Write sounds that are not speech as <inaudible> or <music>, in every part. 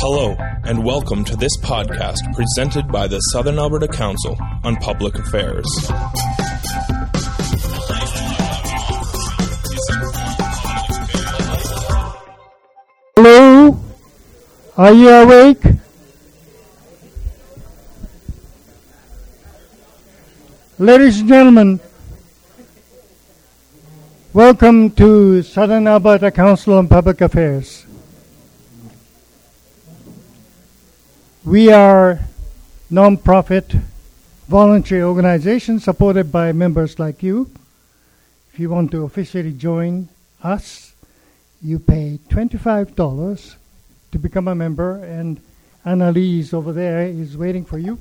Hello, and welcome to this podcast presented by the Southern Alberta Council on Public Affairs. Hello? Are you awake? Ladies and gentlemen, welcome to Southern Alberta Council on Public Affairs. We are non-profit voluntary organization supported by members like you. If you want to officially join us, you pay $25 to become a member, and Annalise over there is waiting for you.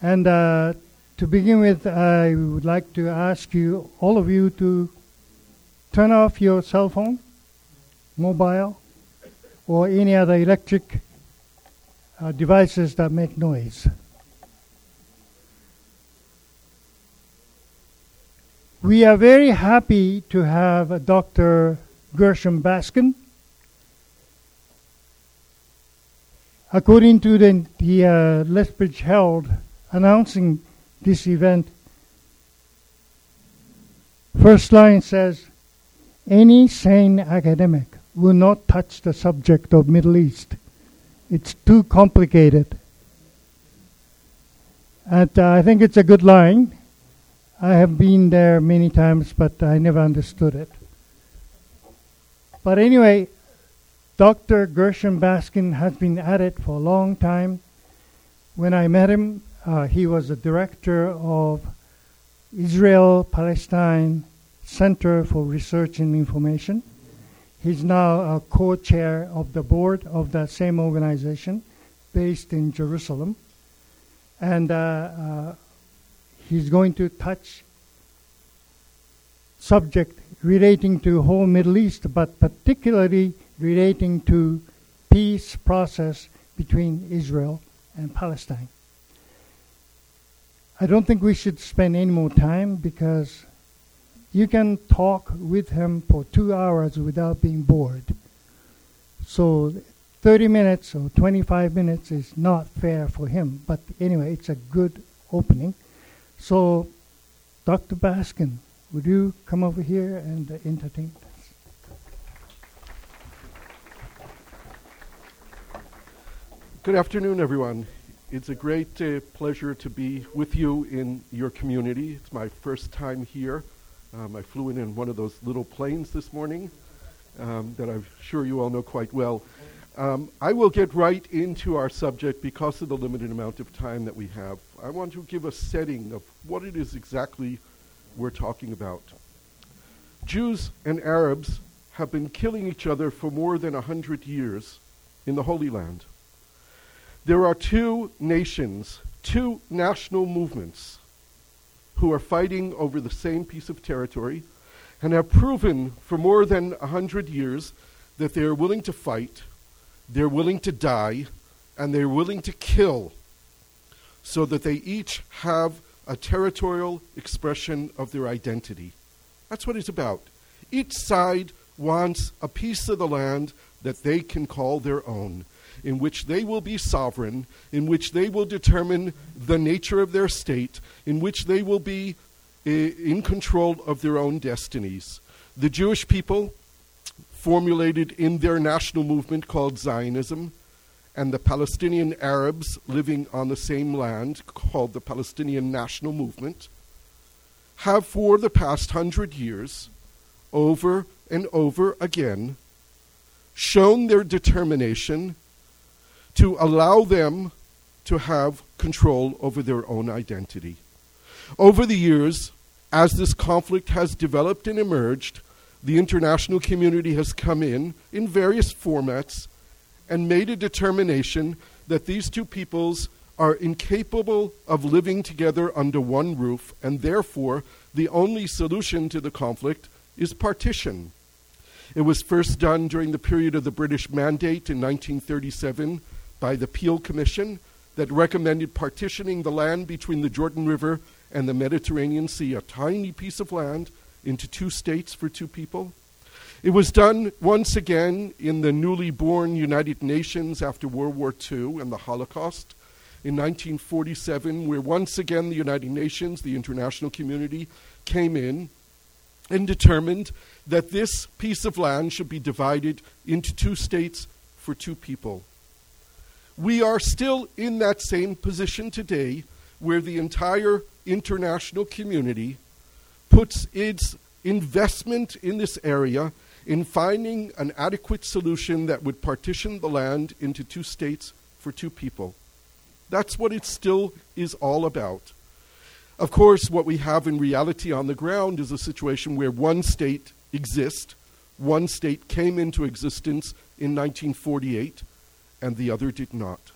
And uh, to begin with, I would like to ask you, all of you, to turn off your cell phone, mobile, or any other electric uh, devices that make noise. We are very happy to have Dr. Gershon Baskin. According to the, the uh, Lethbridge Herald announcing this event, first line says, any sane academic will not touch the subject of Middle East. It's too complicated. And uh, I think it's a good line. I have been there many times, but I never understood it. But anyway, Dr. Gershon Baskin has been at it for a long time. When I met him, uh, he was the director of Israel Palestine Center for Research and Information. He's now a co chair of the board of that same organization based in Jerusalem. And uh, uh, he's going to touch subject relating to whole Middle East, but particularly relating to peace process between Israel and Palestine. I don't think we should spend any more time because you can talk with him for two hours without being bored. So 30 minutes or 25 minutes is not fair for him. But anyway, it's a good opening. So, Dr. Baskin, would you come over here and entertain us? Good afternoon, everyone. It's a great uh, pleasure to be with you in your community. It's my first time here. Um, I flew in in one of those little planes this morning um, that I'm sure you all know quite well. Um, I will get right into our subject because of the limited amount of time that we have. I want to give a setting of what it is exactly we're talking about. Jews and Arabs have been killing each other for more than a hundred years in the Holy Land. There are two nations, two national movements who are fighting over the same piece of territory and have proven for more than a hundred years that they are willing to fight, they're willing to die, and they're willing to kill so that they each have a territorial expression of their identity. That's what it's about. Each side wants a piece of the land that they can call their own in which they will be sovereign, in which they will determine the nature of their state, in which they will be uh, in control of their own destinies. The Jewish people formulated in their national movement called Zionism, and the Palestinian Arabs living on the same land called the Palestinian National Movement, have for the past hundred years, over and over again, shown their determination to allow them to have control over their own identity. Over the years, as this conflict has developed and emerged, the international community has come in in various formats and made a determination that these two peoples are incapable of living together under one roof, and therefore the only solution to the conflict is partition. It was first done during the period of the British Mandate in 1937 by the Peel Commission that recommended partitioning the land between the Jordan River and the Mediterranean Sea, a tiny piece of land, into two states for two people. It was done once again in the newly born United Nations after World War II and the Holocaust. In 1947, where once again the United Nations, the international community, came in and determined that this piece of land should be divided into two states for two people. We are still in that same position today where the entire international community puts its investment in this area in finding an adequate solution that would partition the land into two states for two people. That's what it still is all about. Of course, what we have in reality on the ground is a situation where one state exists, one state came into existence in 1948, and the other did not.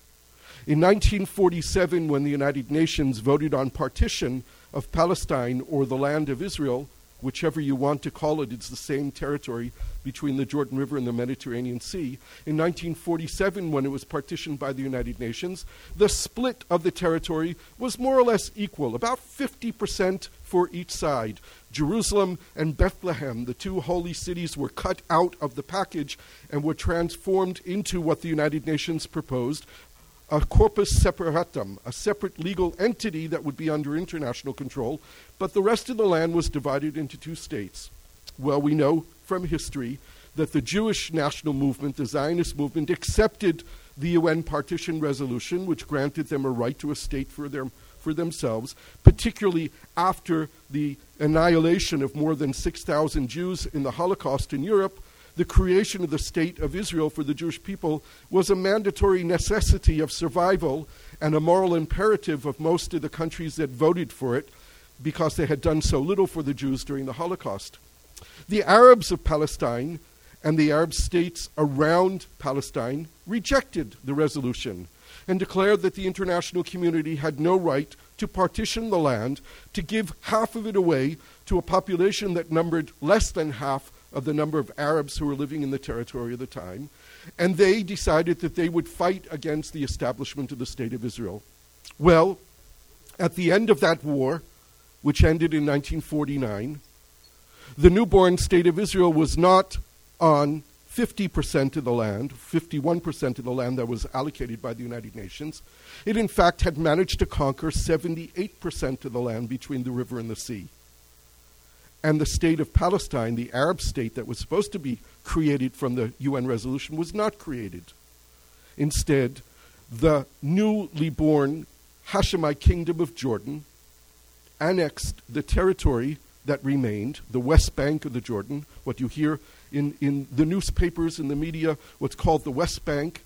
In 1947, when the United Nations voted on partition of Palestine or the land of Israel, whichever you want to call it, it's the same territory between the Jordan River and the Mediterranean Sea. In 1947, when it was partitioned by the United Nations, the split of the territory was more or less equal, about 50% for each side. Jerusalem and Bethlehem, the two holy cities, were cut out of the package and were transformed into what the United Nations proposed a corpus separatum, a separate legal entity that would be under international control, but the rest of the land was divided into two states. Well, we know from history that the Jewish national movement, the Zionist movement, accepted the UN partition resolution, which granted them a right to a state for, their, for themselves, particularly after the annihilation of more than 6,000 Jews in the Holocaust in Europe the creation of the state of Israel for the Jewish people was a mandatory necessity of survival and a moral imperative of most of the countries that voted for it because they had done so little for the Jews during the Holocaust. The Arabs of Palestine and the Arab states around Palestine rejected the resolution and declared that the international community had no right to partition the land, to give half of it away to a population that numbered less than half of the number of Arabs who were living in the territory at the time, and they decided that they would fight against the establishment of the State of Israel. Well, at the end of that war, which ended in 1949, the newborn State of Israel was not on 50% of the land, 51% of the land that was allocated by the United Nations. It, in fact, had managed to conquer 78% of the land between the river and the sea and the state of Palestine, the Arab state that was supposed to be created from the UN resolution, was not created. Instead, the newly born Hashemite kingdom of Jordan annexed the territory that remained, the West Bank of the Jordan, what you hear in, in the newspapers and the media, what's called the West Bank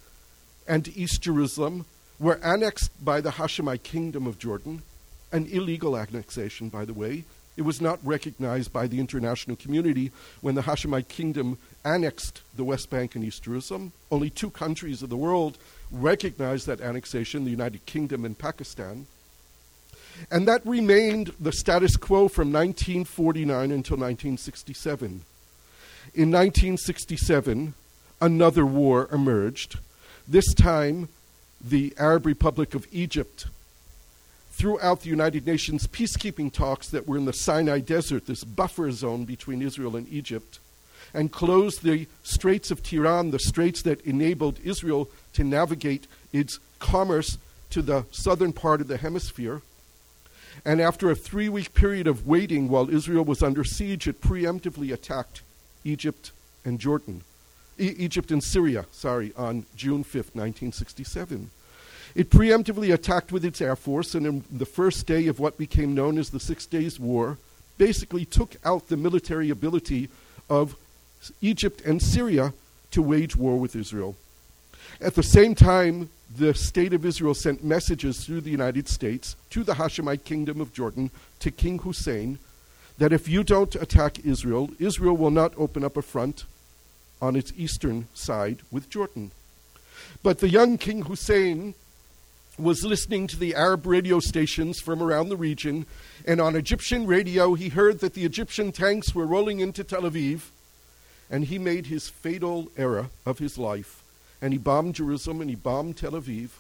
and East Jerusalem, were annexed by the Hashemite kingdom of Jordan, an illegal annexation, by the way, it was not recognized by the international community when the Hashemite kingdom annexed the West Bank and East Jerusalem. Only two countries of the world recognized that annexation the United Kingdom and Pakistan. And that remained the status quo from 1949 until 1967. In 1967, another war emerged. This time, the Arab Republic of Egypt throughout the United Nations peacekeeping talks that were in the Sinai Desert, this buffer zone between Israel and Egypt, and closed the Straits of Tiran, the straits that enabled Israel to navigate its commerce to the southern part of the hemisphere. And after a three week period of waiting while Israel was under siege, it preemptively attacked Egypt and Jordan. E- Egypt and Syria, sorry, on June 5th, 1967. It preemptively attacked with its air force, and in the first day of what became known as the Six Days War, basically took out the military ability of Egypt and Syria to wage war with Israel. At the same time, the state of Israel sent messages through the United States to the Hashemite kingdom of Jordan, to King Hussein, that if you don't attack Israel, Israel will not open up a front on its eastern side with Jordan. But the young King Hussein was listening to the Arab radio stations from around the region, and on Egyptian radio, he heard that the Egyptian tanks were rolling into Tel Aviv, and he made his fatal error of his life. And he bombed Jerusalem and he bombed Tel Aviv,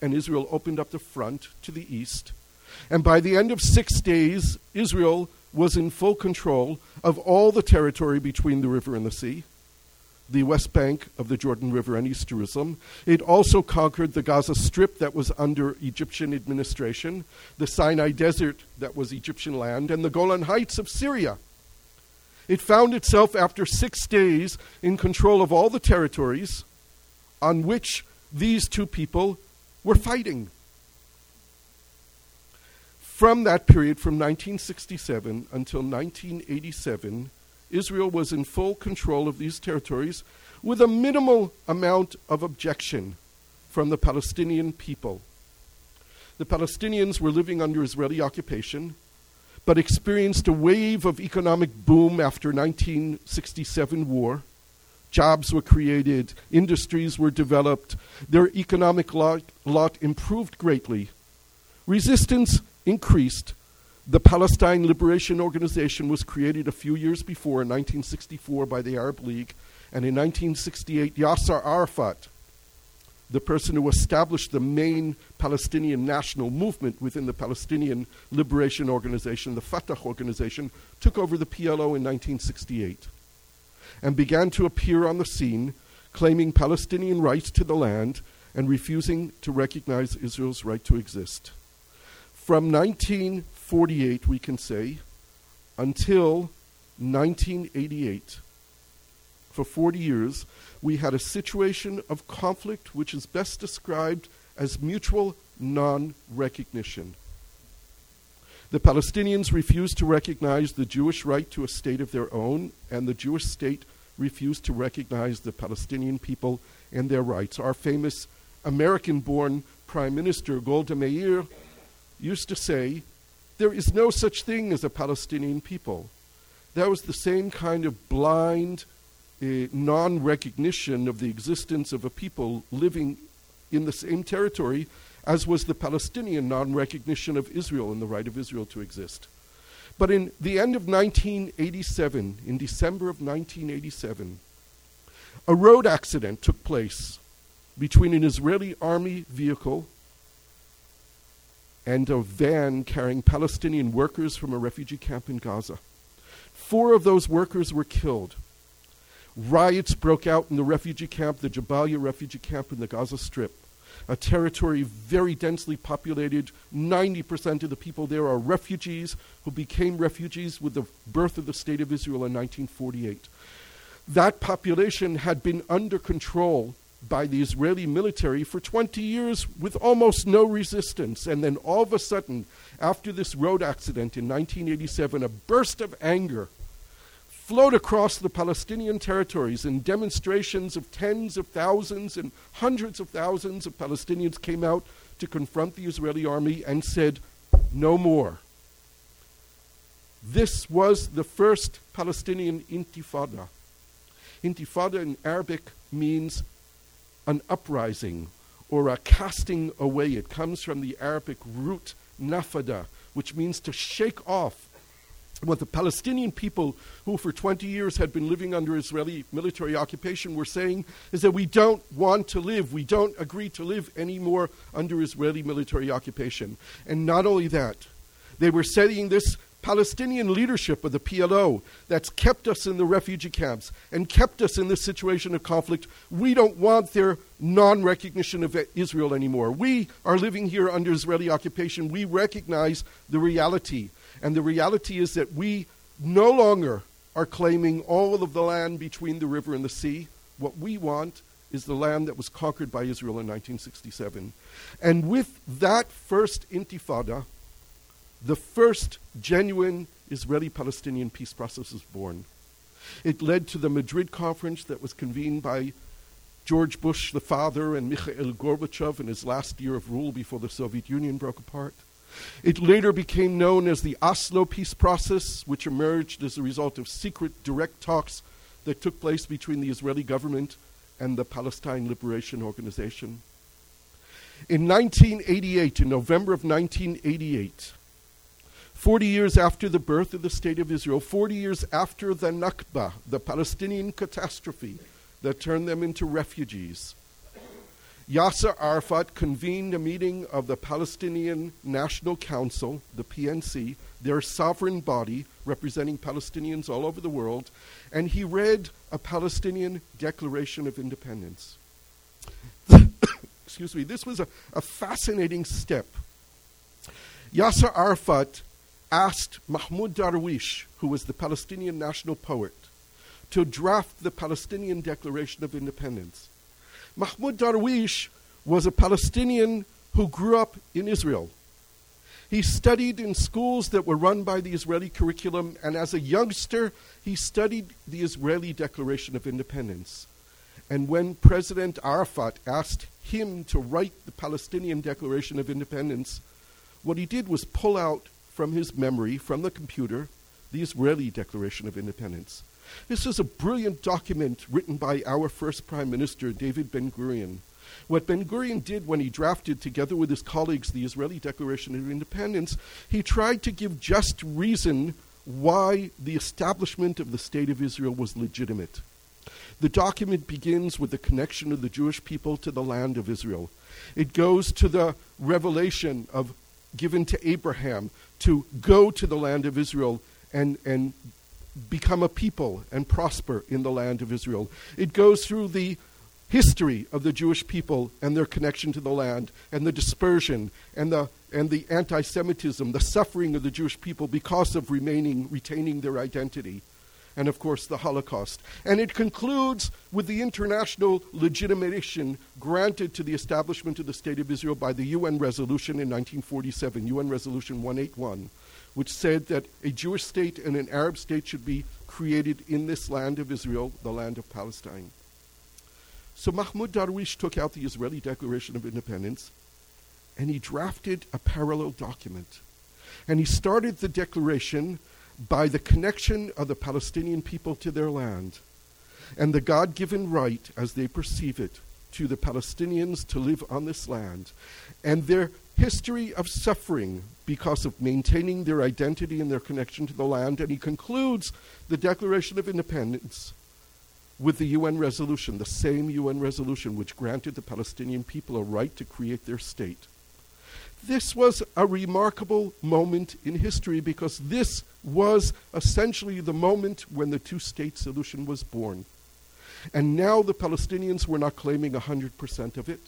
and Israel opened up the front to the east. And by the end of six days, Israel was in full control of all the territory between the river and the sea, the west bank of the Jordan River and East Jerusalem. It also conquered the Gaza Strip that was under Egyptian administration, the Sinai Desert that was Egyptian land, and the Golan Heights of Syria. It found itself after six days in control of all the territories on which these two people were fighting. From that period, from 1967 until 1987, Israel was in full control of these territories with a minimal amount of objection from the Palestinian people. The Palestinians were living under Israeli occupation, but experienced a wave of economic boom after 1967 war. Jobs were created, industries were developed, their economic lot, lot improved greatly. Resistance increased, the Palestine Liberation Organization was created a few years before, in 1964, by the Arab League, and in 1968, Yasser Arafat, the person who established the main Palestinian national movement within the Palestinian Liberation Organization, the Fatah organization, took over the PLO in 1968 and began to appear on the scene, claiming Palestinian rights to the land and refusing to recognize Israel's right to exist. From 1948, we can say, until 1988, for 40 years, we had a situation of conflict which is best described as mutual non recognition. The Palestinians refused to recognize the Jewish right to a state of their own, and the Jewish state refused to recognize the Palestinian people and their rights. Our famous American born Prime Minister Golda Meir used to say there is no such thing as a Palestinian people. That was the same kind of blind uh, non recognition of the existence of a people living in the same territory as was the Palestinian non recognition of Israel and the right of Israel to exist. But in the end of 1987, in December of 1987, a road accident took place between an Israeli army vehicle and a van carrying Palestinian workers from a refugee camp in Gaza. Four of those workers were killed. Riots broke out in the refugee camp, the Jabalia refugee camp in the Gaza Strip, a territory very densely populated. 90% of the people there are refugees who became refugees with the birth of the State of Israel in 1948. That population had been under control by the Israeli military for 20 years with almost no resistance. And then all of a sudden, after this road accident in 1987, a burst of anger flowed across the Palestinian territories, and demonstrations of tens of thousands and hundreds of thousands of Palestinians came out to confront the Israeli army and said, No more. This was the first Palestinian intifada. Intifada in Arabic means an uprising or a casting away. It comes from the Arabic root nafada, which means to shake off. What the Palestinian people, who for 20 years had been living under Israeli military occupation, were saying is that we don't want to live, we don't agree to live anymore under Israeli military occupation. And not only that, they were saying this Palestinian leadership of the PLO that's kept us in the refugee camps and kept us in this situation of conflict. We don't want their non recognition of Israel anymore. We are living here under Israeli occupation. We recognize the reality. And the reality is that we no longer are claiming all of the land between the river and the sea. What we want is the land that was conquered by Israel in 1967. And with that first intifada, the first genuine Israeli Palestinian peace process was born. It led to the Madrid conference that was convened by George Bush the father and Mikhail Gorbachev in his last year of rule before the Soviet Union broke apart. It later became known as the Oslo peace process, which emerged as a result of secret direct talks that took place between the Israeli government and the Palestine Liberation Organization. In 1988, in November of 1988, 40 years after the birth of the State of Israel, 40 years after the Nakba, the Palestinian catastrophe that turned them into refugees, Yasser Arafat convened a meeting of the Palestinian National Council, the PNC, their sovereign body representing Palestinians all over the world, and he read a Palestinian Declaration of Independence. <coughs> Excuse me, this was a, a fascinating step. Yasser Arafat asked Mahmoud Darwish, who was the Palestinian national poet, to draft the Palestinian Declaration of Independence. Mahmoud Darwish was a Palestinian who grew up in Israel. He studied in schools that were run by the Israeli curriculum, and as a youngster, he studied the Israeli Declaration of Independence. And when President Arafat asked him to write the Palestinian Declaration of Independence, what he did was pull out from his memory, from the computer, the Israeli Declaration of Independence. This is a brilliant document written by our first Prime Minister, David Ben Gurion. What Ben Gurion did when he drafted, together with his colleagues, the Israeli Declaration of Independence, he tried to give just reason why the establishment of the State of Israel was legitimate. The document begins with the connection of the Jewish people to the land of Israel. It goes to the revelation of given to Abraham to go to the land of Israel and, and become a people and prosper in the land of Israel. It goes through the history of the Jewish people and their connection to the land and the dispersion and the and the anti-Semitism, the suffering of the Jewish people because of remaining retaining their identity. And of course, the Holocaust. And it concludes with the international legitimation granted to the establishment of the State of Israel by the UN resolution in 1947, UN Resolution 181, which said that a Jewish state and an Arab state should be created in this land of Israel, the land of Palestine. So Mahmoud Darwish took out the Israeli Declaration of Independence and he drafted a parallel document. And he started the declaration by the connection of the Palestinian people to their land and the God given right, as they perceive it, to the Palestinians to live on this land and their history of suffering because of maintaining their identity and their connection to the land. And he concludes the Declaration of Independence with the UN resolution, the same UN resolution which granted the Palestinian people a right to create their state. This was a remarkable moment in history because this was essentially the moment when the two state solution was born. And now the Palestinians were not claiming 100% of it,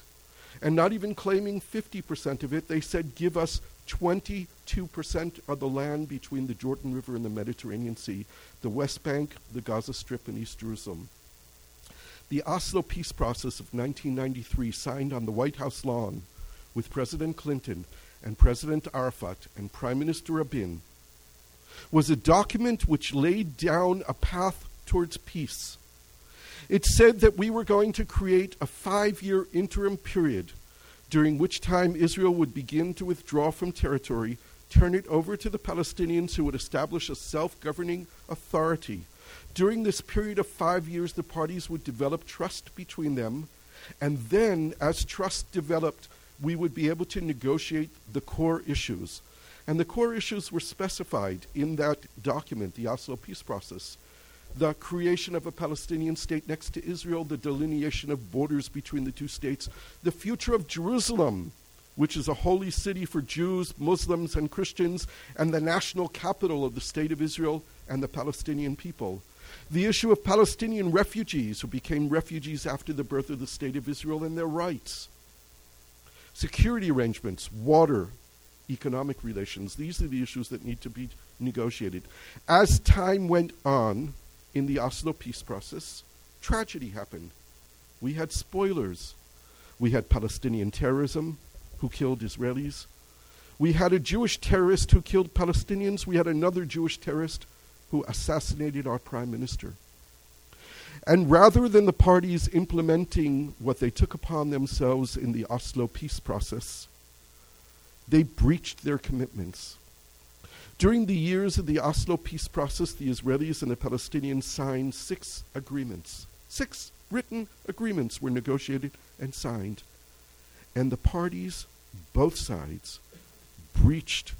and not even claiming 50% of it. They said, give us 22% of the land between the Jordan River and the Mediterranean Sea, the West Bank, the Gaza Strip, and East Jerusalem. The Oslo peace process of 1993, signed on the White House lawn with President Clinton and President Arafat and Prime Minister Rabin, was a document which laid down a path towards peace. It said that we were going to create a five year interim period during which time Israel would begin to withdraw from territory, turn it over to the Palestinians who would establish a self governing authority during this period of five years, the parties would develop trust between them, and then, as trust developed, we would be able to negotiate the core issues. And the core issues were specified in that document, the Oslo peace process. The creation of a Palestinian state next to Israel, the delineation of borders between the two states, the future of Jerusalem, which is a holy city for Jews, Muslims, and Christians, and the national capital of the state of Israel and the Palestinian people the issue of Palestinian refugees who became refugees after the birth of the State of Israel and their rights, security arrangements, water, economic relations. These are the issues that need to be negotiated. As time went on in the Oslo peace process, tragedy happened. We had spoilers. We had Palestinian terrorism who killed Israelis. We had a Jewish terrorist who killed Palestinians. We had another Jewish terrorist who assassinated our prime minister. And rather than the parties implementing what they took upon themselves in the Oslo peace process, they breached their commitments. During the years of the Oslo peace process, the Israelis and the Palestinians signed six agreements. Six written agreements were negotiated and signed. And the parties, both sides, breached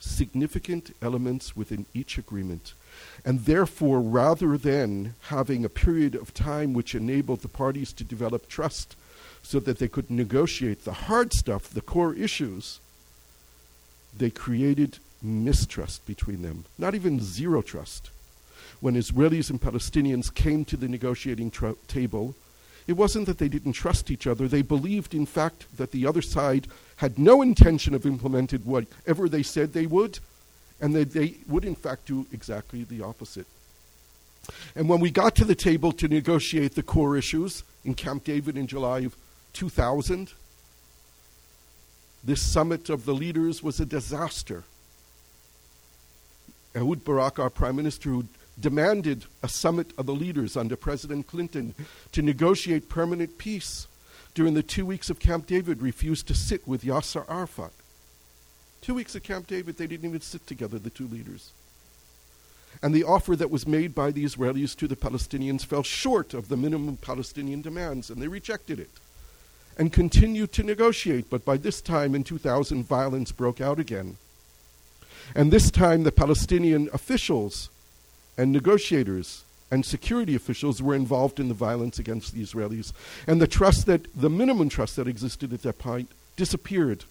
significant elements within each agreement and therefore, rather than having a period of time which enabled the parties to develop trust, so that they could negotiate the hard stuff, the core issues, they created mistrust between them, not even zero trust. When Israelis and Palestinians came to the negotiating table, it wasn't that they didn't trust each other. They believed, in fact, that the other side had no intention of implementing whatever they said they would, and that they would, in fact, do exactly the opposite. And when we got to the table to negotiate the core issues in Camp David in July of 2000, this summit of the leaders was a disaster. Ehud Barak, our prime minister, who demanded a summit of the leaders under President Clinton to negotiate permanent peace during the two weeks of Camp David, refused to sit with Yasser Arafat. Two weeks of Camp David, they didn't even sit together, the two leaders. And the offer that was made by the Israelis to the Palestinians fell short of the minimum Palestinian demands, and they rejected it and continued to negotiate. But by this time in 2000, violence broke out again. And this time, the Palestinian officials and negotiators and security officials were involved in the violence against the Israelis. And the trust that, the minimum trust that existed at that point, disappeared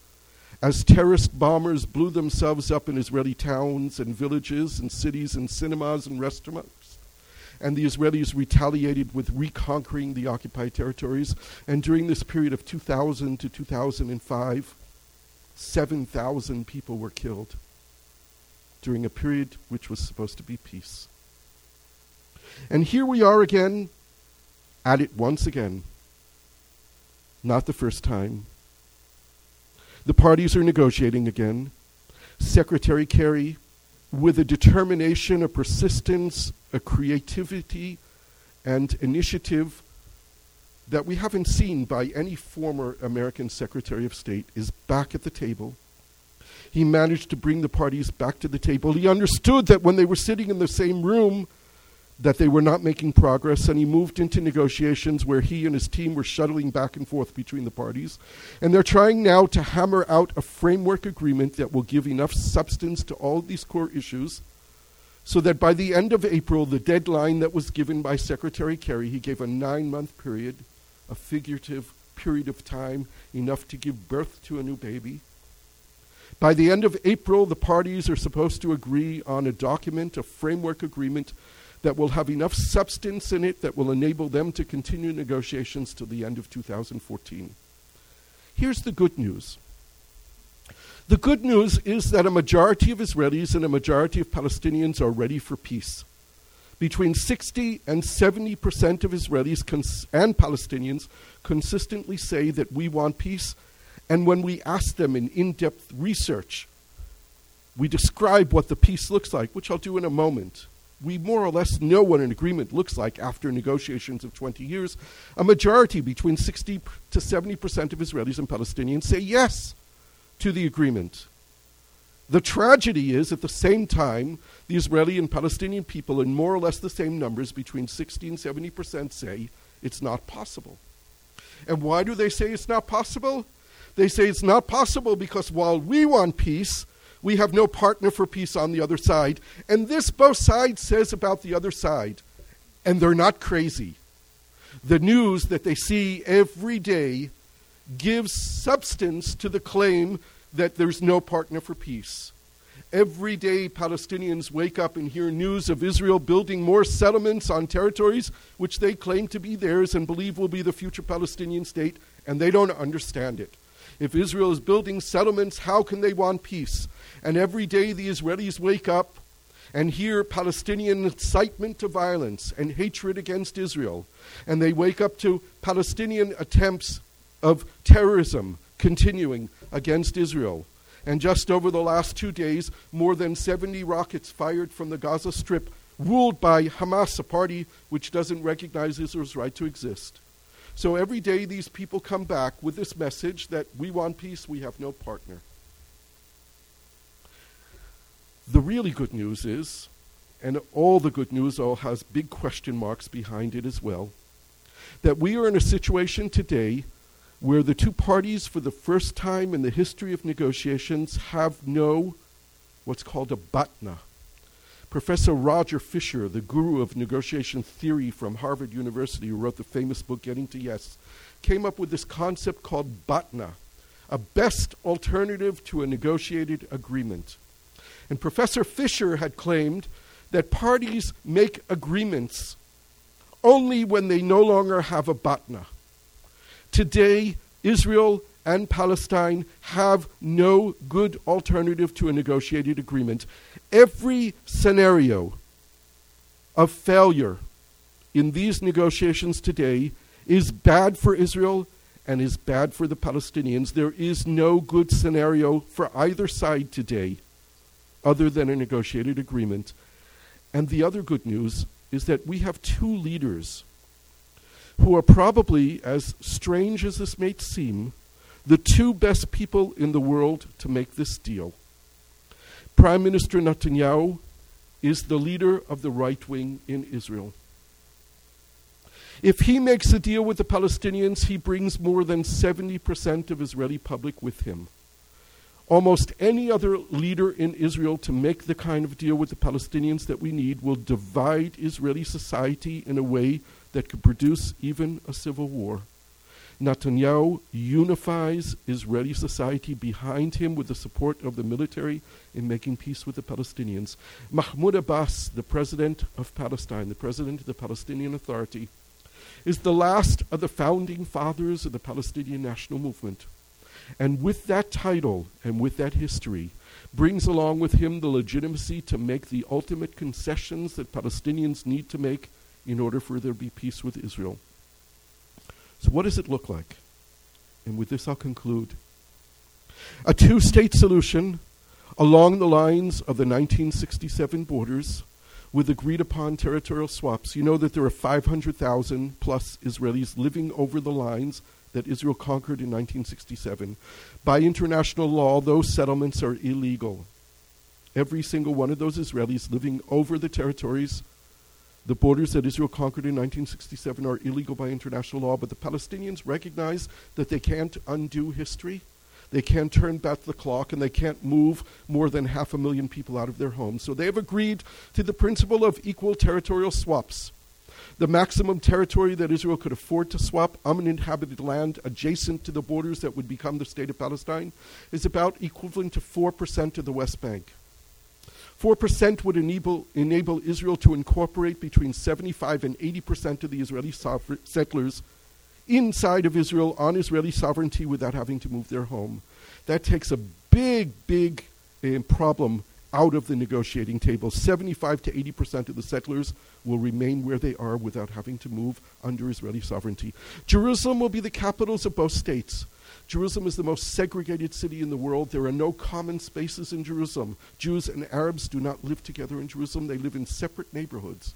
as terrorist bombers blew themselves up in Israeli towns and villages and cities and cinemas and restaurants. And the Israelis retaliated with reconquering the occupied territories. And during this period of 2000 to 2005, 7,000 people were killed during a period which was supposed to be peace. And here we are again, at it once again. Not the first time. The parties are negotiating again. Secretary Kerry, with a determination, a persistence, a creativity, and initiative that we haven't seen by any former American Secretary of State, is back at the table. He managed to bring the parties back to the table. He understood that when they were sitting in the same room, that they were not making progress, and he moved into negotiations where he and his team were shuttling back and forth between the parties. And they're trying now to hammer out a framework agreement that will give enough substance to all these core issues so that by the end of April, the deadline that was given by Secretary Kerry, he gave a nine month period, a figurative period of time, enough to give birth to a new baby. By the end of April, the parties are supposed to agree on a document, a framework agreement that will have enough substance in it that will enable them to continue negotiations till the end of 2014. Here's the good news. The good news is that a majority of Israelis and a majority of Palestinians are ready for peace. Between 60 and 70 percent of Israelis cons- and Palestinians consistently say that we want peace, and when we ask them in in depth research, we describe what the peace looks like, which I'll do in a moment we more or less know what an agreement looks like after negotiations of 20 years. A majority, between 60 to 70 percent of Israelis and Palestinians, say yes to the agreement. The tragedy is, at the same time, the Israeli and Palestinian people, in more or less the same numbers, between 60 and 70 percent, say it's not possible. And why do they say it's not possible? They say it's not possible because while we want peace, we have no partner for peace on the other side. And this both sides says about the other side. And they're not crazy. The news that they see every day gives substance to the claim that there's no partner for peace. Every day, Palestinians wake up and hear news of Israel building more settlements on territories which they claim to be theirs and believe will be the future Palestinian state, and they don't understand it. If Israel is building settlements, how can they want peace? And every day the Israelis wake up and hear Palestinian incitement to violence and hatred against Israel. And they wake up to Palestinian attempts of terrorism continuing against Israel. And just over the last two days, more than 70 rockets fired from the Gaza Strip, ruled by Hamas, a party which doesn't recognize Israel's right to exist. So every day these people come back with this message that we want peace, we have no partner. The really good news is, and all the good news all has big question marks behind it as well, that we are in a situation today where the two parties, for the first time in the history of negotiations, have no what's called a batna. Professor Roger Fisher, the guru of negotiation theory from Harvard University, who wrote the famous book Getting to Yes, came up with this concept called BATNA, a best alternative to a negotiated agreement. And Professor Fisher had claimed that parties make agreements only when they no longer have a BATNA. Today, Israel and Palestine have no good alternative to a negotiated agreement. Every scenario of failure in these negotiations today is bad for Israel and is bad for the Palestinians. There is no good scenario for either side today other than a negotiated agreement. And the other good news is that we have two leaders who are probably, as strange as this may seem, the two best people in the world to make this deal. Prime Minister Netanyahu is the leader of the right wing in Israel. If he makes a deal with the Palestinians, he brings more than 70% of Israeli public with him. Almost any other leader in Israel to make the kind of deal with the Palestinians that we need will divide Israeli society in a way that could produce even a civil war. Netanyahu unifies Israeli society behind him with the support of the military in making peace with the Palestinians. Mahmoud Abbas, the president of Palestine, the president of the Palestinian Authority, is the last of the founding fathers of the Palestinian national movement. And with that title and with that history, brings along with him the legitimacy to make the ultimate concessions that Palestinians need to make in order for there to be peace with Israel. So, what does it look like? And with this, I'll conclude. A two state solution along the lines of the 1967 borders with agreed upon territorial swaps. You know that there are 500,000 plus Israelis living over the lines that Israel conquered in 1967. By international law, those settlements are illegal. Every single one of those Israelis living over the territories the borders that Israel conquered in 1967 are illegal by international law, but the Palestinians recognize that they can't undo history. They can't turn back the clock and they can't move more than half a million people out of their homes. So they have agreed to the principle of equal territorial swaps. The maximum territory that Israel could afford to swap, uninhabited land adjacent to the borders that would become the state of Palestine, is about equivalent to 4% of the West Bank. 4% would enable, enable Israel to incorporate between 75 and 80% of the Israeli settlers inside of Israel on Israeli sovereignty without having to move their home. That takes a big, big uh, problem out of the negotiating table. 75 to 80% of the settlers will remain where they are without having to move under Israeli sovereignty. Jerusalem will be the capitals of both states. Jerusalem is the most segregated city in the world. There are no common spaces in Jerusalem. Jews and Arabs do not live together in Jerusalem, they live in separate neighborhoods.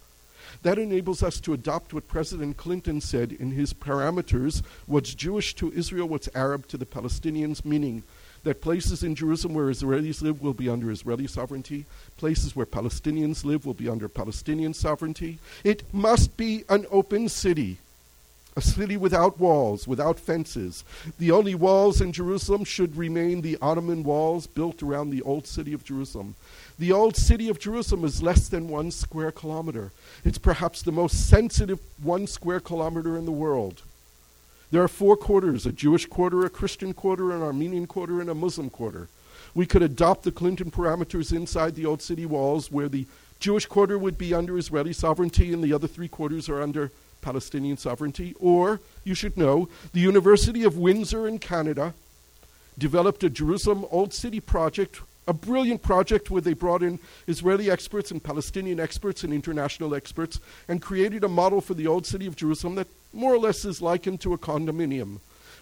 That enables us to adopt what President Clinton said in his parameters what's Jewish to Israel, what's Arab to the Palestinians, meaning that places in Jerusalem where Israelis live will be under Israeli sovereignty, places where Palestinians live will be under Palestinian sovereignty. It must be an open city a city without walls, without fences. The only walls in Jerusalem should remain the Ottoman walls built around the old city of Jerusalem. The old city of Jerusalem is less than one square kilometer. It's perhaps the most sensitive one square kilometer in the world. There are four quarters a Jewish quarter, a Christian quarter, an Armenian quarter, and a Muslim quarter. We could adopt the Clinton parameters inside the old city walls where the Jewish quarter would be under Israeli sovereignty and the other three quarters are under Palestinian sovereignty. Or, you should know, the University of Windsor in Canada developed a Jerusalem Old City project, a brilliant project where they brought in Israeli experts and Palestinian experts and international experts and created a model for the Old City of Jerusalem that more or less is likened to a condominium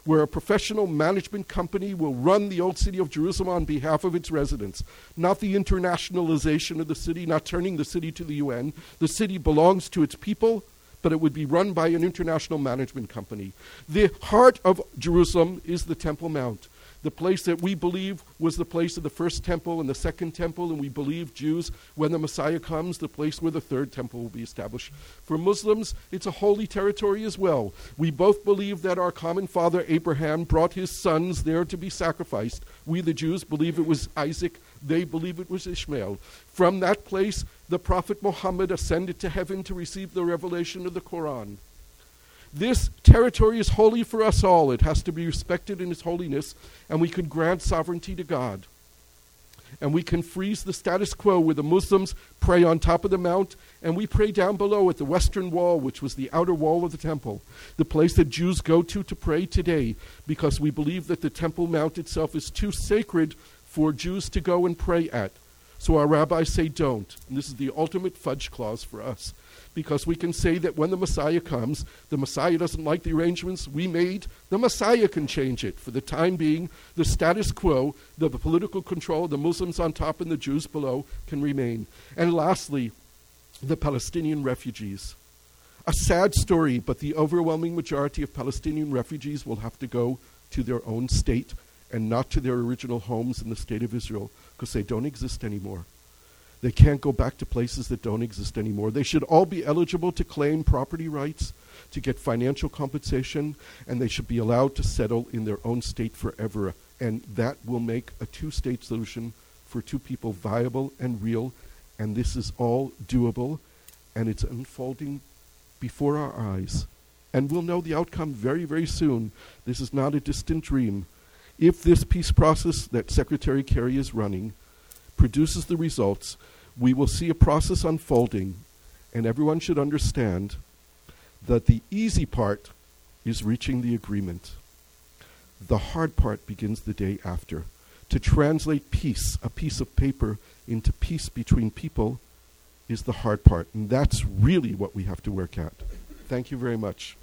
where a professional management company will run the old city of Jerusalem on behalf of its residents. Not the internationalization of the city, not turning the city to the UN. The city belongs to its people, but it would be run by an international management company. The heart of Jerusalem is the Temple Mount, the place that we believe was the place of the first temple and the second temple, and we believe Jews, when the Messiah comes, the place where the third temple will be established. For Muslims, it's a holy territory as well. We both believe that our common father Abraham brought his sons there to be sacrificed. We, the Jews, believe it was Isaac, they believe it was Ishmael. From that place, the Prophet Muhammad ascended to heaven to receive the revelation of the Quran. This territory is holy for us all. It has to be respected in its holiness, and we can grant sovereignty to God. And we can freeze the status quo where the Muslims pray on top of the mount, and we pray down below at the western wall, which was the outer wall of the temple, the place that Jews go to to pray today, because we believe that the Temple Mount itself is too sacred for Jews to go and pray at. So our rabbis say don't. And this is the ultimate fudge clause for us. Because we can say that when the Messiah comes, the Messiah doesn't like the arrangements we made, the Messiah can change it. For the time being, the status quo, the, political control, the Muslims on top and the Jews below can remain. And lastly, the Palestinian refugees. A sad story, but the overwhelming majority of Palestinian refugees will have to go to their own state and not to their original homes in the state of Israel because they don't exist anymore. They can't go back to places that don't exist anymore. They should all be eligible to claim property rights, to get financial compensation, and they should be allowed to settle in their own state forever. And that will make a two state solution for two people viable and real. And this is all doable, and it's unfolding before our eyes. And we'll know the outcome very, very soon. This is not a distant dream. If this peace process that Secretary Kerry is running produces the results, we will see a process unfolding, and everyone should understand that the easy part is reaching the agreement. The hard part begins the day after. To translate peace, a piece of paper, into peace between people is the hard part, and that's really what we have to work at. Thank you very much.